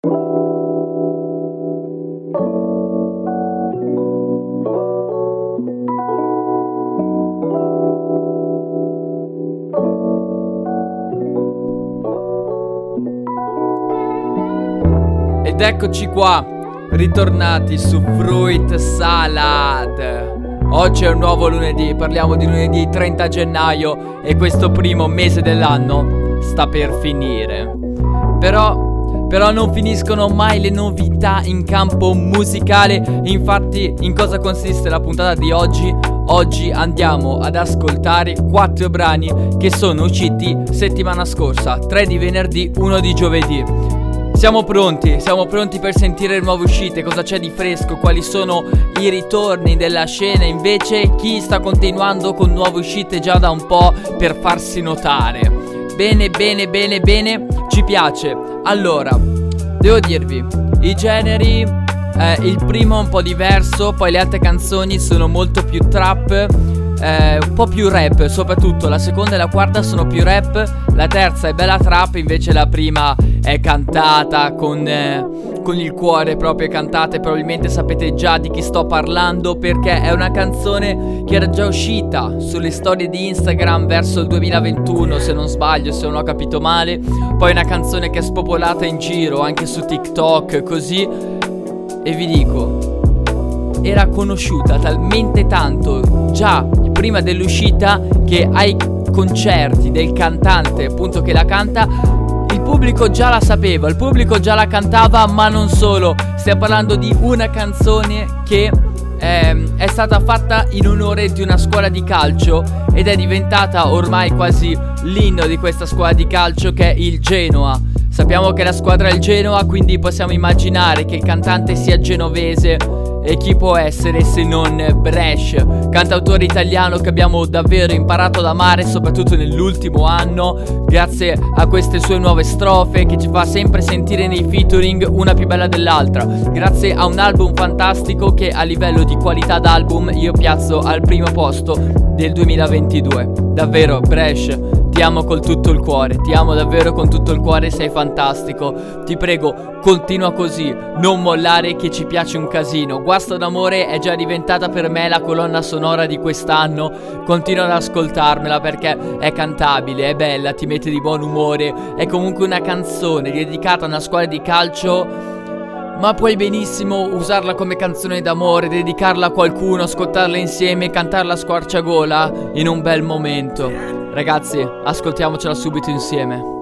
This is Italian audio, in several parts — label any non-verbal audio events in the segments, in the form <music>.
Ed eccoci qua, ritornati su Fruit Salad. Oggi è un nuovo lunedì, parliamo di lunedì 30 gennaio e questo primo mese dell'anno sta per finire. Però, però non finiscono mai le novità in campo musicale. Infatti, in cosa consiste la puntata di oggi? Oggi andiamo ad ascoltare quattro brani che sono usciti settimana scorsa, tre di venerdì, uno di giovedì. Siamo pronti, siamo pronti per sentire nuove uscite, cosa c'è di fresco, quali sono i ritorni della scena, invece chi sta continuando con nuove uscite già da un po' per farsi notare. Bene, bene, bene, bene, ci piace. Allora, devo dirvi, i generi, eh, il primo è un po' diverso, poi le altre canzoni sono molto più trap eh, un po' più rap, soprattutto la seconda e la quarta sono più rap, la terza è bella trap, invece la prima è cantata con, eh, con il cuore proprio cantata e probabilmente sapete già di chi sto parlando perché è una canzone che era già uscita sulle storie di Instagram verso il 2021 se non sbaglio, se non ho capito male, poi è una canzone che è spopolata in giro anche su TikTok così. E vi dico era conosciuta talmente tanto già prima dell'uscita che ai concerti del cantante appunto che la canta il pubblico già la sapeva, il pubblico già la cantava, ma non solo. Stiamo parlando di una canzone che eh, è stata fatta in onore di una scuola di calcio ed è diventata ormai quasi l'inno di questa scuola di calcio che è il Genoa. Sappiamo che la squadra è il Genoa, quindi possiamo immaginare che il cantante sia genovese e chi può essere se non Bresh, cantautore italiano che abbiamo davvero imparato ad amare, soprattutto nell'ultimo anno, grazie a queste sue nuove strofe che ci fa sempre sentire nei featuring una più bella dell'altra, grazie a un album fantastico che a livello di qualità d'album io piazzo al primo posto del 2022. Davvero, Bresh, ti amo con tutto il cuore, ti amo davvero con tutto il cuore, sei fantastico. Ti prego, continua così, non mollare che ci piace un casino. Guasto d'amore è già diventata per me la colonna sonora di quest'anno. Continua ad ascoltarmela perché è cantabile, è bella, ti mette di buon umore. È comunque una canzone dedicata a una squadra di calcio ma puoi benissimo usarla come canzone d'amore, dedicarla a qualcuno, ascoltarla insieme e cantarla a squarciagola in un bel momento. Ragazzi, ascoltiamocela subito insieme.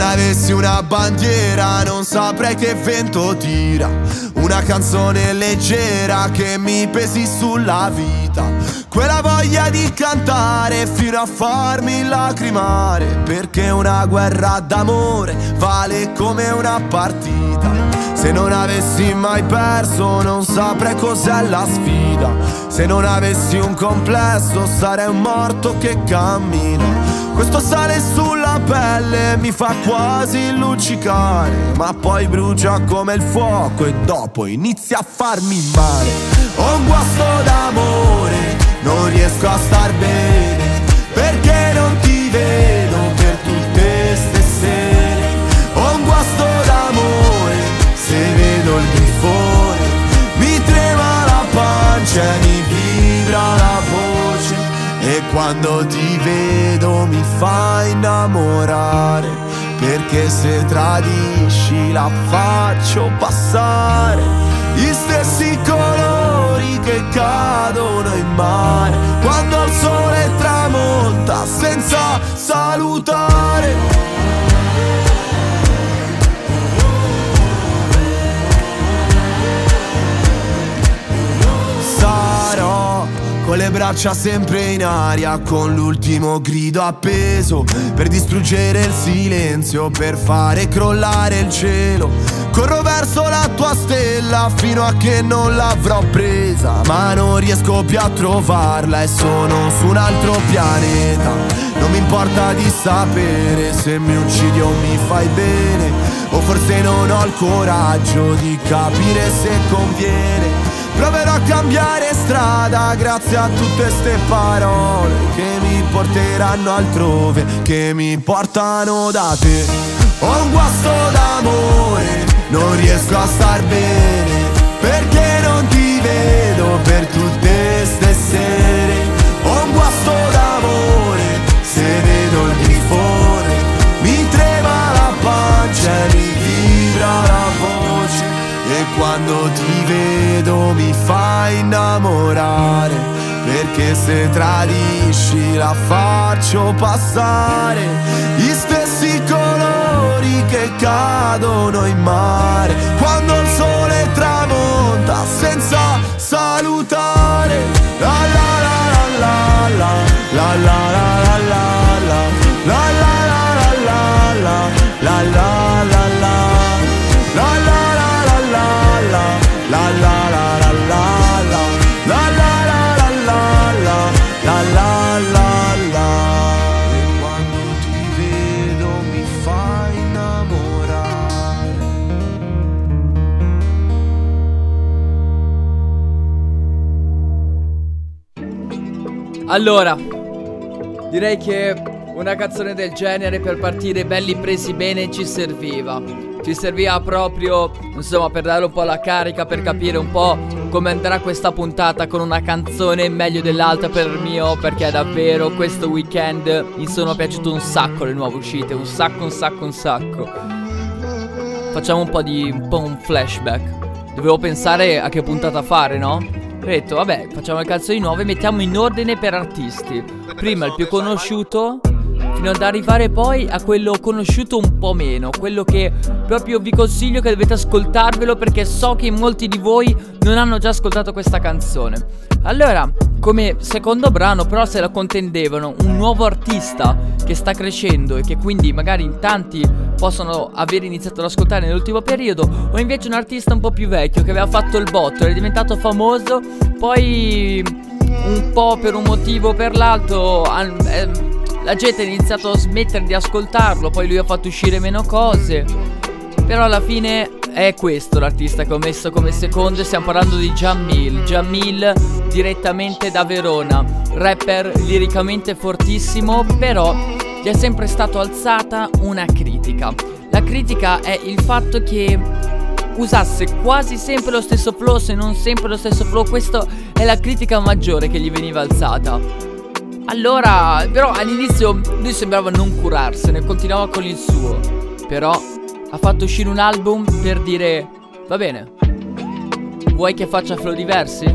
Non avessi una bandiera non saprei che vento tira. Una canzone leggera che mi pesi sulla vita. Quella voglia di cantare fino a farmi lacrimare. Perché una guerra d'amore vale come una partita. Se non avessi mai perso non saprei cos'è la sfida Se non avessi un complesso sarei un morto che cammina questo sale sulla pelle mi fa quasi luccicare, ma poi brucia come il fuoco e dopo inizia a farmi male. Ho un guasto d'amore, non riesco a star bene, perché non ti vedo per tutte ste sere. Ho un guasto d'amore, se vedo il grifone, mi trema la pancia quando ti vedo mi fa innamorare, perché se tradisci la faccio passare. Gli stessi colori che cadono in mare, quando il sole tramonta senza salutare. Con le braccia sempre in aria, con l'ultimo grido appeso per distruggere il silenzio, per fare crollare il cielo. Corro verso la tua stella fino a che non l'avrò presa, ma non riesco più a trovarla e sono su un altro pianeta. Non mi importa di sapere se mi uccidi o mi fai bene, o forse non ho il coraggio di capire se conviene. Proverò a cambiare strada grazie a tutte ste parole che mi porteranno altrove, che mi portano da te. Ho un guasto d'amore, non riesco a star bene, perché non ti vedo per tutte ste sere. Ho un guasto d'amore, se vedo il grifone, mi trema la pancia e mi vibra la voce. E quando ti vedo mi fai innamorare, perché se tradisci la faccio passare. Gli stessi colori che cadono in mare, quando Allora, direi che una canzone del genere per partire belli presi bene ci serviva. Ci serviva proprio, insomma, per dare un po' la carica, per capire un po' come andrà questa puntata con una canzone meglio dell'altra per mio, perché davvero questo weekend mi sono piaciute un sacco le nuove uscite, un sacco, un sacco, un sacco. Facciamo un po' di un po' un flashback. Dovevo pensare a che puntata fare, no? Ho detto, vabbè, facciamo le canzoni nuove, mettiamo in ordine per artisti. Prima il più conosciuto, fino ad arrivare poi a quello conosciuto un po' meno. Quello che proprio vi consiglio che dovete ascoltarvelo perché so che molti di voi non hanno già ascoltato questa canzone. Allora, come secondo brano però se la contendevano un nuovo artista che sta crescendo e che quindi magari in tanti possono aver iniziato ad ascoltare nell'ultimo periodo o invece un artista un po' più vecchio che aveva fatto il botto, era diventato famoso, poi un po' per un motivo o per l'altro han- eh, la gente ha iniziato a smettere di ascoltarlo, poi lui ha fatto uscire meno cose. Però alla fine è questo l'artista che ho messo come secondo e stiamo parlando di Jamil. Jamil direttamente da Verona, rapper liricamente fortissimo, però gli è sempre stato alzata una critica. La critica è il fatto che usasse quasi sempre lo stesso flow, se non sempre lo stesso flow, questa è la critica maggiore che gli veniva alzata. Allora, però all'inizio lui sembrava non curarsene, continuava con il suo. Però ha fatto uscire un album per dire, va bene, vuoi che faccia flow diversi?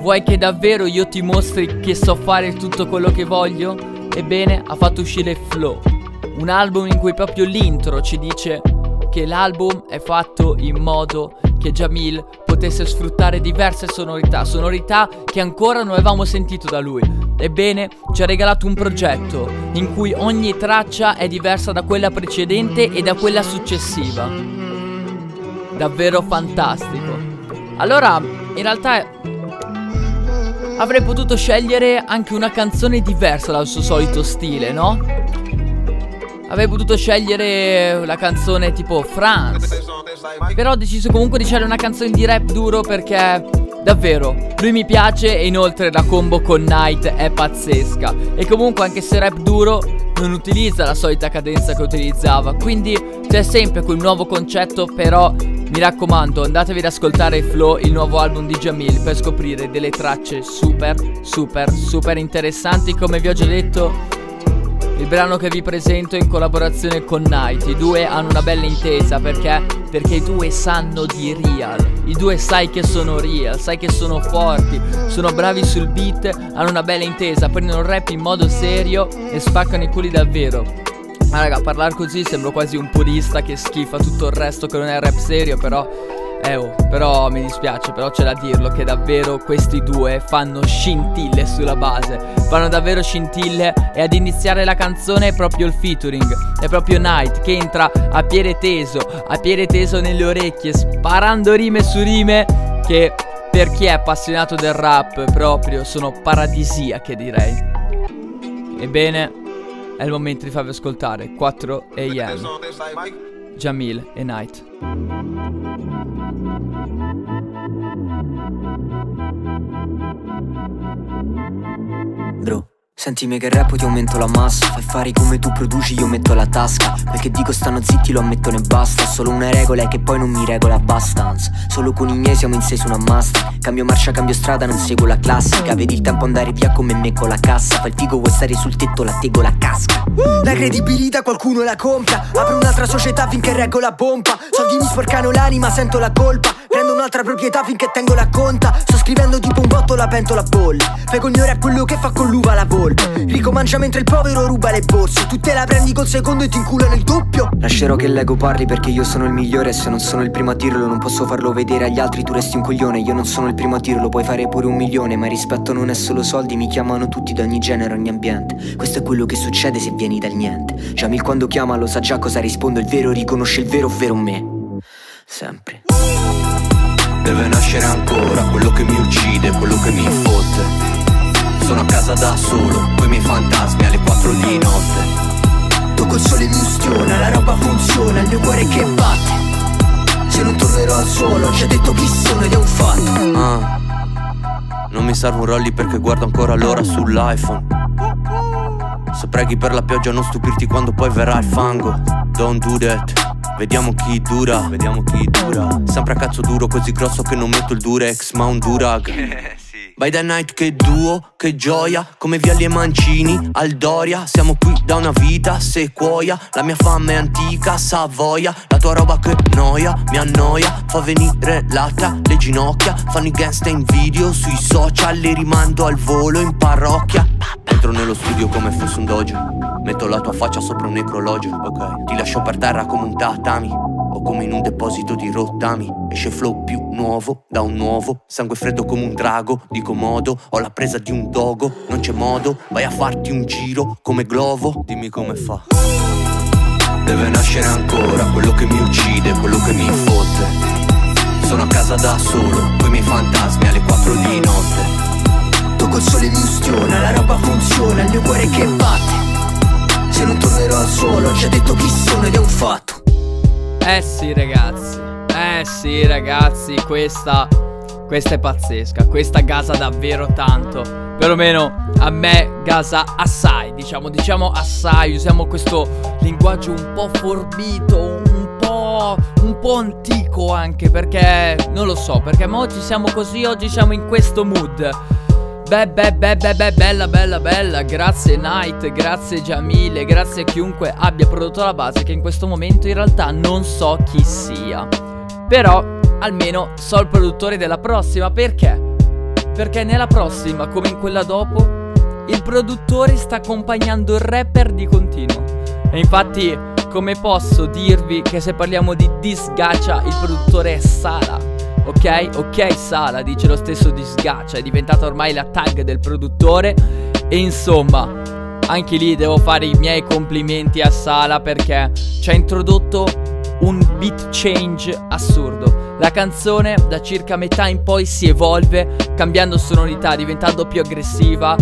Vuoi che davvero io ti mostri che so fare tutto quello che voglio? Ebbene, ha fatto uscire Flow, un album in cui proprio l'intro ci dice che l'album è fatto in modo che Jamil potesse sfruttare diverse sonorità, sonorità che ancora non avevamo sentito da lui. Ebbene, ci ha regalato un progetto in cui ogni traccia è diversa da quella precedente e da quella successiva. Davvero fantastico. Allora, in realtà avrei potuto scegliere anche una canzone diversa dal suo solito stile, no? Avrei potuto scegliere la canzone tipo France. Però ho deciso comunque di scegliere una canzone di rap duro perché davvero lui mi piace e inoltre la combo con Night è pazzesca. E comunque anche se rap duro non utilizza la solita cadenza che utilizzava. Quindi c'è sempre quel nuovo concetto, però mi raccomando, andatevi ad ascoltare Flow, il nuovo album di Jamil, per scoprire delle tracce super, super, super interessanti. Come vi ho già detto, il brano che vi presento in collaborazione con Night. I due hanno una bella intesa perché? Perché i due sanno di real. I due sai che sono real, sai che sono forti, sono bravi sul beat, hanno una bella intesa, prendono il rap in modo serio e spaccano i culi davvero. Ma raga, parlare così sembro quasi un purista che schifa tutto il resto che non è rap serio, però eh oh, però mi dispiace, però c'è da dirlo che davvero questi due fanno scintille sulla base. Fanno davvero scintille e ad iniziare la canzone è proprio il featuring. È proprio Night che entra a piede teso, a piede teso nelle orecchie, sparando rime su rime che per chi è appassionato del rap proprio sono paradisiache direi. Ebbene, è il momento di farvi ascoltare 4 AM. Jamil e Night. Sentimi che rap ti aumento la massa Fai fare come tu produci io metto la tasca. Quel che dico stanno zitti lo ammettono e basta. Solo una regola è che poi non mi regola abbastanza. Solo con i miei siamo in sei su una masta Cambio marcia, cambio strada, non seguo la classica. Vedi il tempo andare via come me con la cassa. Fai il figo, vuoi stare sul tetto, la tego la casca. La credibilità qualcuno la compra Apro un'altra società finché reggo la pompa Soldi mi sporcano l'anima, sento la colpa. Prendo un'altra proprietà finché tengo la conta. Sto scrivendo tipo un botto la pentola bolle Fai coglione a quello che fa con l'uva la volpe Ricco mangia mentre il povero ruba le borse. Tu te la prendi col secondo e ti inculano il doppio. Lascerò che l'ego parli perché io sono il migliore E se non sono il primo a dirlo non posso farlo vedere agli altri Tu resti un coglione, io non sono il primo a dirlo Puoi fare pure un milione Ma il rispetto non è solo soldi Mi chiamano tutti da ogni genere, ogni ambiente. Questo è quello che succede se vieni dal niente. Jamil quando chiama lo sa già cosa rispondo Il vero riconosce il vero ovvero me. Sempre. Deve nascere ancora quello che mi uccide, quello che mi fotte Sono a casa da solo, coi miei fantasmi alle 4 di notte. Tocco il sole mi ustiona, la roba funziona, il mio cuore che batte. Se non tornerò al suolo, ho già detto chi sono ed è un fatto. Ah. Non mi serve un rolli perché guardo ancora l'ora sull'iPhone. Se preghi per la pioggia non stupirti quando poi verrà il fango. Don't do that. Vediamo chi dura, vediamo chi dura. Sempre a cazzo duro, così grosso che non metto il Durex ma un Durag <laughs> By the night che duo, che gioia Come Vialli e Mancini, Aldoria Siamo qui da una vita, sequoia La mia fame è antica, Savoia La tua roba che noia, mi annoia. Fa venire l'altra, le ginocchia. Fanno i gangsta in video sui social Le rimando al volo in parrocchia. Entro nello studio come fosse un dojo. Metto la tua faccia sopra un necrologio, ok. Ti lascio per terra come un tatami. O come in un deposito di rottami. Esce flow più nuovo da un nuovo. Sangue freddo come un drago, dico modo. Ho la presa di un dogo, non c'è modo. Vai a farti un giro come glovo. Dimmi come fa. Deve nascere ancora quello che mi uccide, quello che mi fotte Sono a casa da solo, coi miei fantasmi alle 4 di notte. Tocco il sole mi ustiona, la roba funziona, il mio cuore che batte. Se non tornerò al suolo, ho già detto chi sono ed è un fatto. Eh sì ragazzi, eh sì ragazzi, questa, questa è pazzesca, questa gasa davvero tanto, perlomeno a me gasa assai, diciamo, diciamo assai, usiamo questo linguaggio un po' forbito, un po', un po' antico anche, perché non lo so, perché oggi siamo così, oggi siamo in questo mood. Beh, beh, beh, beh, beh, bella, bella, bella. Grazie Night, grazie Jamile, grazie a chiunque abbia prodotto la base che in questo momento in realtà non so chi sia. Però almeno so il produttore della prossima, perché? Perché nella prossima, come in quella dopo, il produttore sta accompagnando il rapper di continuo. E infatti, come posso dirvi che se parliamo di Disgacia, il produttore è Sala. Ok, ok Sala, dice lo stesso Disgaccia, è diventata ormai la tag del produttore e insomma, anche lì devo fare i miei complimenti a Sala perché ci ha introdotto un beat change assurdo. La canzone da circa metà in poi si evolve, cambiando sonorità, diventando più aggressiva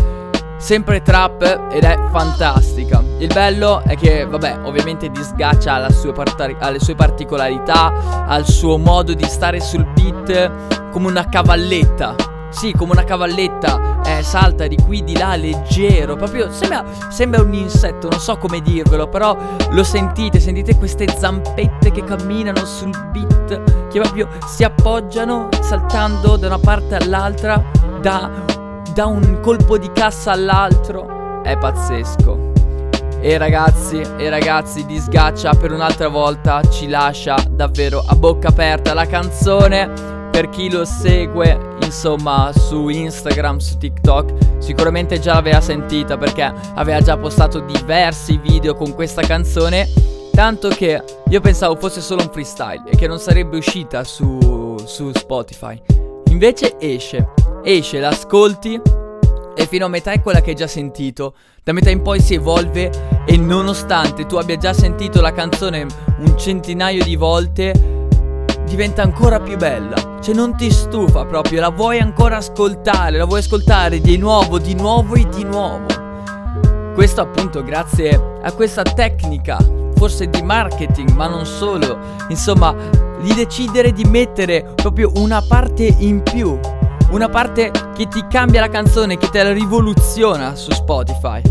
sempre trap ed è fantastica. Il bello è che, vabbè, ovviamente disgaccia sue part- alle sue particolarità, al suo modo di stare sul beat come una cavalletta. Sì, come una cavalletta, eh, salta di qui di là leggero, proprio sembra, sembra un insetto, non so come dirvelo, però lo sentite, sentite queste zampette che camminano sul beat, che proprio si appoggiano saltando da una parte all'altra da da un colpo di cassa all'altro è pazzesco. E ragazzi, e ragazzi, disgaccia per un'altra volta, ci lascia davvero a bocca aperta la canzone. Per chi lo segue, insomma, su Instagram, su TikTok, sicuramente già l'aveva sentita perché aveva già postato diversi video con questa canzone. Tanto che io pensavo fosse solo un freestyle e che non sarebbe uscita su, su Spotify. Invece esce esce, l'ascolti e fino a metà è quella che hai già sentito. Da metà in poi si evolve e nonostante tu abbia già sentito la canzone un centinaio di volte, diventa ancora più bella. Cioè non ti stufa proprio, la vuoi ancora ascoltare, la vuoi ascoltare di nuovo, di nuovo e di nuovo. Questo appunto grazie a questa tecnica, forse di marketing, ma non solo. Insomma, di decidere di mettere proprio una parte in più una parte che ti cambia la canzone, che te la rivoluziona su Spotify.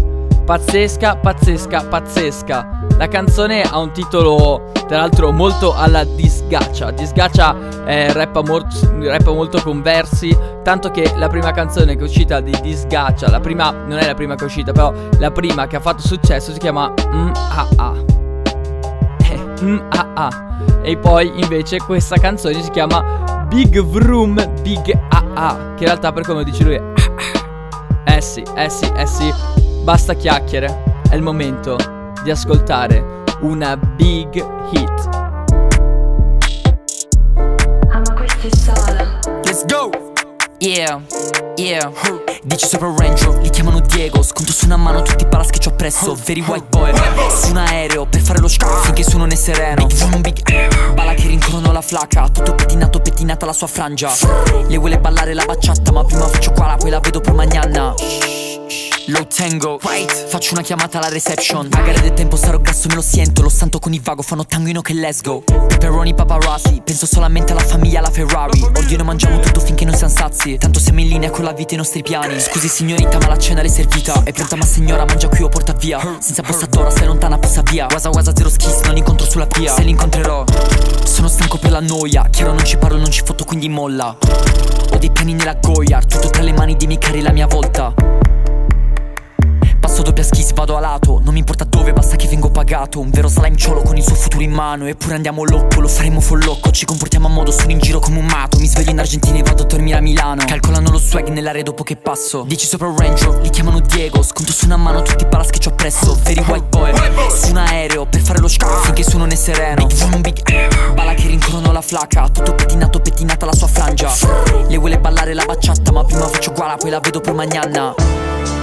Pazzesca, pazzesca, pazzesca. La canzone ha un titolo, tra l'altro, molto alla disgaccia. Disgaccia eh, rappa, mor- rappa molto con versi. Tanto che la prima canzone che è uscita di Disgaccia, la prima, non è la prima che è uscita, però la prima che ha fatto successo si chiama Ah. Eh, Ah. E poi invece questa canzone si chiama Big Vroom Big Ah. Che in realtà, per come dice lui, è. Eh sì, eh sì, eh sì. Basta chiacchiere. È il momento di ascoltare una big hit. Let's go! Yeah, yeah. Dici sopra un range, li chiamano Diego. Sconto su una mano tutti i palas che ci ho presso. Veri white boy Su un aereo per fare lo scavo finché sono né sereno. Big vroom, big Bala che rincorrono la flacca Tutto pettinato, pettinata la sua frangia. Le vuole ballare la bacciata Ma prima faccio qua, poi la vedo per magnana Low tango, right. Faccio una chiamata alla reception. A gare del tempo sarò grasso me lo sento. Lo santo con il vago fanno tanguino che let's go. Pepperoni paparazzi. Penso solamente alla famiglia, alla Ferrari. Ordino mangiamo tutto finché non siamo sazi. Tanto siamo in linea con la vita e i nostri piani. Scusi signorita ma la cena è servita. È pronta ma signora mangia qui o porta via. Senza postatora sei lontana passa via. Wasa wasa zero skis non incontro sulla via Se li incontrerò Sono stanco per la noia. Chiaro non ci parlo non ci fotto quindi molla. Ho dei piani nella goia. Tutto tra le mani dei miei cari la mia volta doppia skis, vado a lato. Non mi importa dove, basta che vengo pagato. Un vero slime con il suo futuro in mano. Eppure andiamo locco, lo faremo follocco Ci comportiamo a modo, sono in giro come un mato Mi sveglio in Argentina e vado a dormire a Milano. Calcolano lo swag nell'area dopo che passo. Dieci sopra un range, li chiamano Diego. Sconto su una mano tutti i palas che ci ho presso. Veri white boy Su un aereo per fare lo scavo finché sono né sereno. Big vroom, big Bala che rincorrono la flacca Tutto pettinato, pettinata la sua frangia. Le vuole ballare la bacciata Ma prima faccio guala, poi la vedo per magnana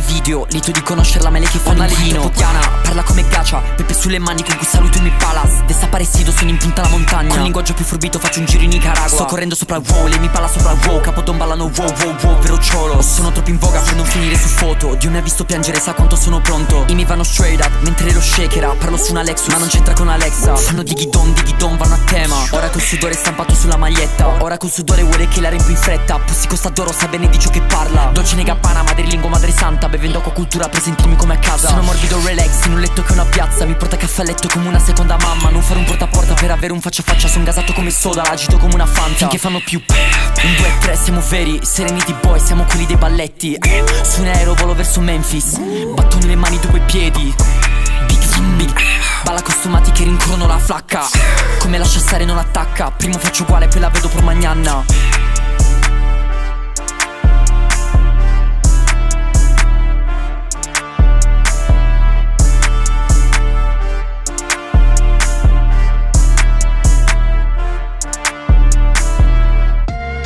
nei video Lito di conoscerla lei che fa l'inchino. Potiana, parla come gacia Pepe sulle mani con cui saluto i miei palas Desta parecido, sono in punta alla montagna. Con linguaggio più forbito faccio un giro in Nicaragua. Sto correndo sopra il wow, lei mi parla sopra il wow. Capoton ballano wow wow wow, vero ciolo Sono troppo in voga per non finire su foto. Dio mi ha visto piangere, sa quanto sono pronto. I miei vanno straight up, mentre lo shakera Parlo su una Lexus, ma non c'entra con Alexa. Fanno dighi don, dighi don, vanno a tema. Ora col sudore stampato sulla maglietta. Ora col sudore vuole che la riempi in fretta. Pussi costa d'oro, sa bene di ciò che parla. Dolce nega pana, madrelingua, madre santa Bevendo acqua cultura per sentirmi come a casa. Sono morbido relax, in un letto che è una piazza. Mi porta caffè a letto come una seconda mamma. Non fare un porta a porta per avere un faccia a faccia. Sono gasato come soda, l'agito come una fanta. Finché fanno più Un, due, tre, siamo veri. Serenity boy, siamo quelli dei balletti. Su un aereo volo verso Memphis. Batto nelle mani due piedi. Big zoom, big Balla costumati che rincorrono la flacca. Come lascia stare non attacca. Prima faccio uguale poi la vedo per magnana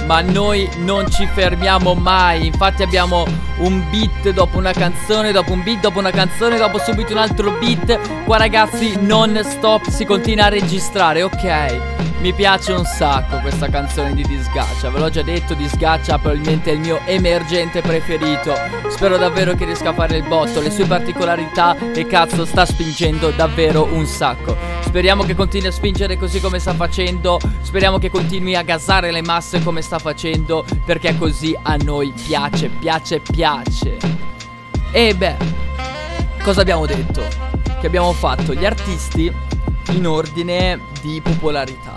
Ma noi non ci fermiamo mai. Infatti abbiamo un beat dopo una canzone, dopo un beat, dopo una canzone, dopo subito un altro beat. Qua ragazzi non stop, si continua a registrare, ok? Mi piace un sacco questa canzone di Disgaccia, ve l'ho già detto, Disgaccia probabilmente è il mio emergente preferito. Spero davvero che riesca a fare il botto, le sue particolarità e cazzo sta spingendo davvero un sacco. Speriamo che continui a spingere così come sta facendo, speriamo che continui a gasare le masse come sta facendo, perché così a noi piace, piace, piace. E beh, cosa abbiamo detto? Che abbiamo fatto gli artisti in ordine di popolarità.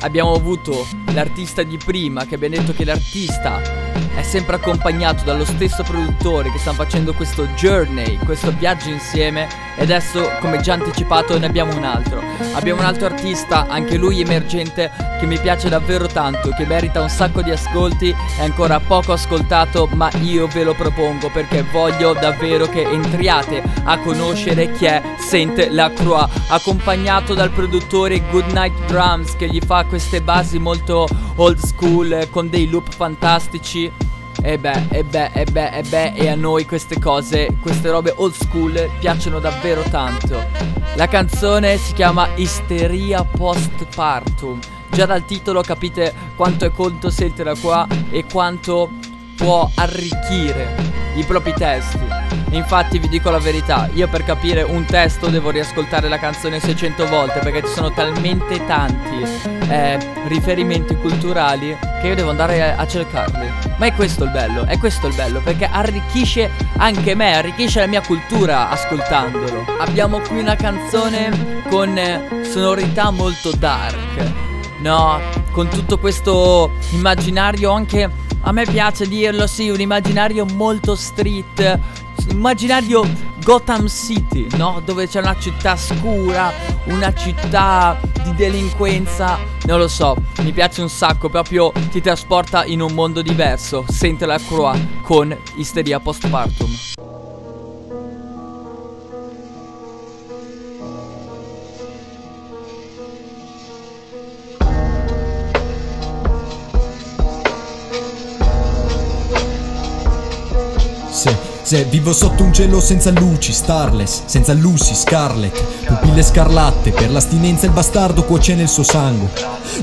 Abbiamo avuto l'artista di prima che abbiamo detto che l'artista è sempre accompagnato dallo stesso produttore che stanno facendo questo journey, questo viaggio insieme e adesso come già anticipato ne abbiamo un altro. Abbiamo un altro artista, anche lui emergente, che mi piace davvero tanto, che merita un sacco di ascolti, è ancora poco ascoltato ma io ve lo propongo perché voglio davvero che entriate a conoscere chi è Saint Lacroix, accompagnato dal produttore Goodnight Drums che gli fa queste basi molto old school con dei loop fantastici. E beh, e beh, e beh, e beh, e a noi queste cose, queste robe old school piacciono davvero tanto. La canzone si chiama Isteria Postpartum. Già dal titolo capite quanto è conto sentirla qua e quanto può arricchire i propri testi. Infatti vi dico la verità, io per capire un testo devo riascoltare la canzone 600 volte perché ci sono talmente tanti eh, riferimenti culturali che io devo andare a, a cercarli. Ma è questo il bello, è questo il bello perché arricchisce anche me, arricchisce la mia cultura ascoltandolo. Abbiamo qui una canzone con sonorità molto dark, no? Con tutto questo immaginario anche a me piace dirlo, sì, un immaginario molto street, immaginario Gotham City, no? Dove c'è una città scura, una città di delinquenza. Non lo so, mi piace un sacco, proprio ti trasporta in un mondo diverso. Sente la Croix con Isteria Postpartum. Se vivo sotto un cielo senza luci, starless, senza Lucy, Scarlet, pupille scarlatte, per l'astinenza il bastardo cuoce nel suo sangue.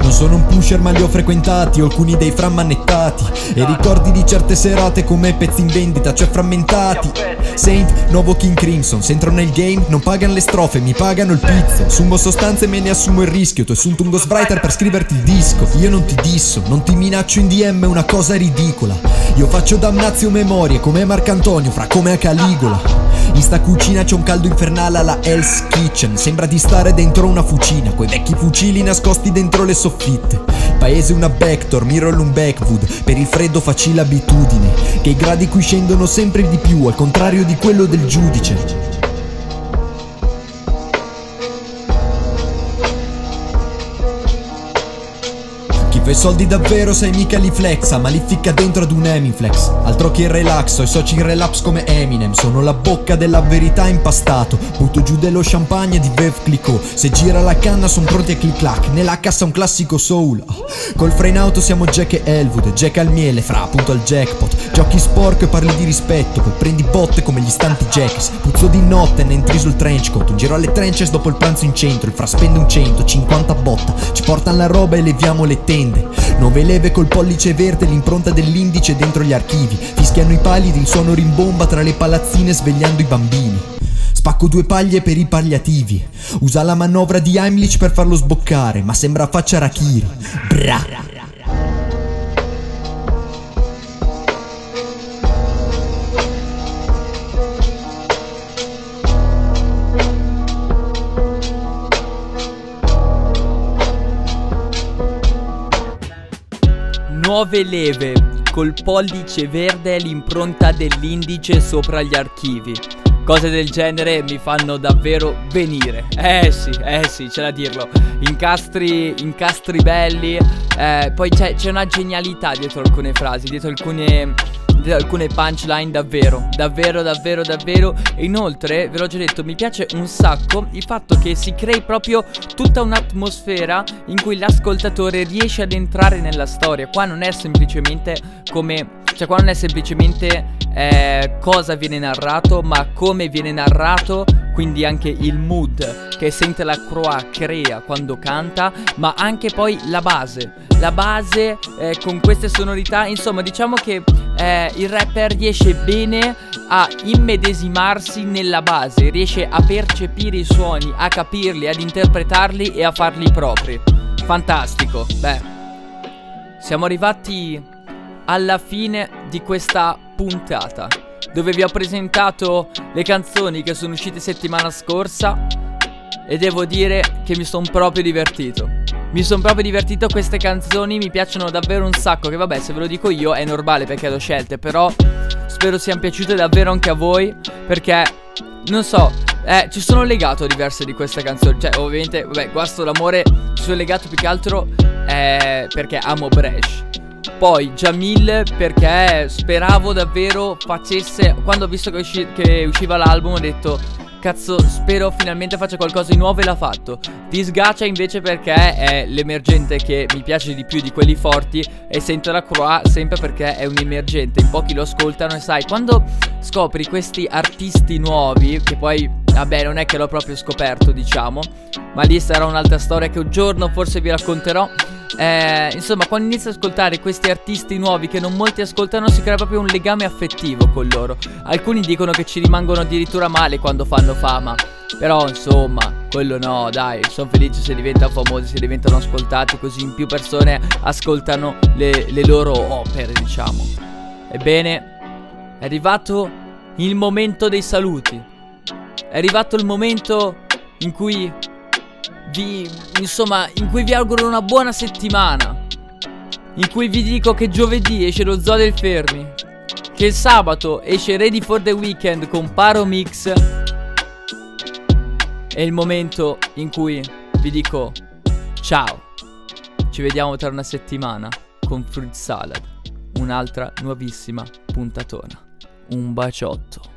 Non sono un pusher ma li ho frequentati, alcuni dei frammannettati, e ricordi di certe serate come pezzi in vendita, cioè frammentati. Saint, nuovo King Crimson, se entro nel game non pagano le strofe, mi pagano il pizzo. Assumo sostanze e me ne assumo il rischio, tu assunto un ghostwriter per scriverti il disco. Io non ti disso, non ti minaccio in DM, è una cosa ridicola. Io faccio damnazio memorie come Marcantonio fra come a Caligola. In sta cucina c'è un caldo infernale alla Hell's Kitchen Sembra di stare dentro una fucina Coi vecchi fucili nascosti dentro le soffitte. Paese una Vector, mirror un backwood. Per il freddo facci l'abitudine Che i gradi qui scendono sempre di più Al contrario di quello del giudice Fai soldi davvero sei mica li flexa Ma li ficca dentro ad un Emiflex Altro che il relax Ho i soci in relapse come Eminem. Sono la bocca della verità impastato. Butto giù dello champagne di Vev Clicquot. Se gira la canna son pronti a click clack Nella cassa un classico soul. Oh. Col frame auto siamo Jack e Elwood Jack al miele fra appunto al jackpot. Giochi sporco e parli di rispetto Poi prendi botte come gli stanti jacks Puzzo di notte ne entri sul trench coat. Un giro alle trenches dopo il pranzo in centro Il fra spende un 150 botta. Ci portano la roba e leviamo le tende grande. Nove leve col pollice verde, l'impronta dell'indice dentro gli archivi. Fischiano i palidi, il suono rimbomba tra le palazzine svegliando i bambini. Spacco due paglie per i palliativi. Usa la manovra di Heimlich per farlo sboccare, ma sembra faccia Rakiri. Bra. Nuove leve, col pollice verde e l'impronta dell'indice sopra gli archivi. Cose del genere mi fanno davvero venire. Eh sì, eh sì, c'è da dirlo. Incastri, incastri belli. Eh, poi c'è, c'è una genialità dietro alcune frasi, dietro alcune alcune punchline davvero, davvero, davvero, davvero. E inoltre, ve l'ho già detto, mi piace un sacco il fatto che si crei proprio tutta un'atmosfera in cui l'ascoltatore riesce ad entrare nella storia. Qua non è semplicemente come... Cioè qua non è semplicemente eh, cosa viene narrato, ma come viene narrato, quindi anche il mood che Sente la Croix crea quando canta, ma anche poi la base. La base eh, con queste sonorità, insomma diciamo che eh, il rapper riesce bene a immedesimarsi nella base, riesce a percepire i suoni, a capirli, ad interpretarli e a farli propri. Fantastico, beh. Siamo arrivati alla fine di questa puntata, dove vi ho presentato le canzoni che sono uscite settimana scorsa e devo dire che mi sono proprio divertito. Mi sono proprio divertito, queste canzoni mi piacciono davvero un sacco, che vabbè se ve lo dico io è normale perché le ho scelte, però spero siano piaciute davvero anche a voi, perché non so, eh, ci sono legato a diverse di queste canzoni, cioè ovviamente, vabbè, Guasto l'amore ci sono legato più che altro eh, perché amo Bresh. Poi Jamil perché speravo davvero facesse, quando ho visto che, usci- che usciva l'album ho detto cazzo, spero finalmente faccia qualcosa di nuovo e l'ha fatto. Disgacia invece perché è l'emergente che mi piace di più di quelli forti e sento la Croix sempre perché è un emergente. In pochi lo ascoltano e sai, quando scopri questi artisti nuovi, che poi, vabbè, non è che l'ho proprio scoperto, diciamo, ma lì sarà un'altra storia che un giorno forse vi racconterò. Eh, insomma, quando inizi ad ascoltare questi artisti nuovi che non molti ascoltano, si crea proprio un legame affettivo con loro. Alcuni dicono che ci rimangono addirittura male quando fanno fama. Però, insomma, quello no, dai, sono felice se diventano famosi, se diventano ascoltati, così in più persone ascoltano le, le loro opere, diciamo. Ebbene, è arrivato il momento dei saluti. È arrivato il momento in cui vi, insomma, in cui vi auguro una buona settimana. In cui vi dico che giovedì esce lo Zoo del Fermi. Che il sabato esce Ready for the Weekend con Paro Mix. È il momento in cui vi dico ciao. Ci vediamo tra una settimana con Fruit Salad. Un'altra nuovissima puntatona. Un baciotto.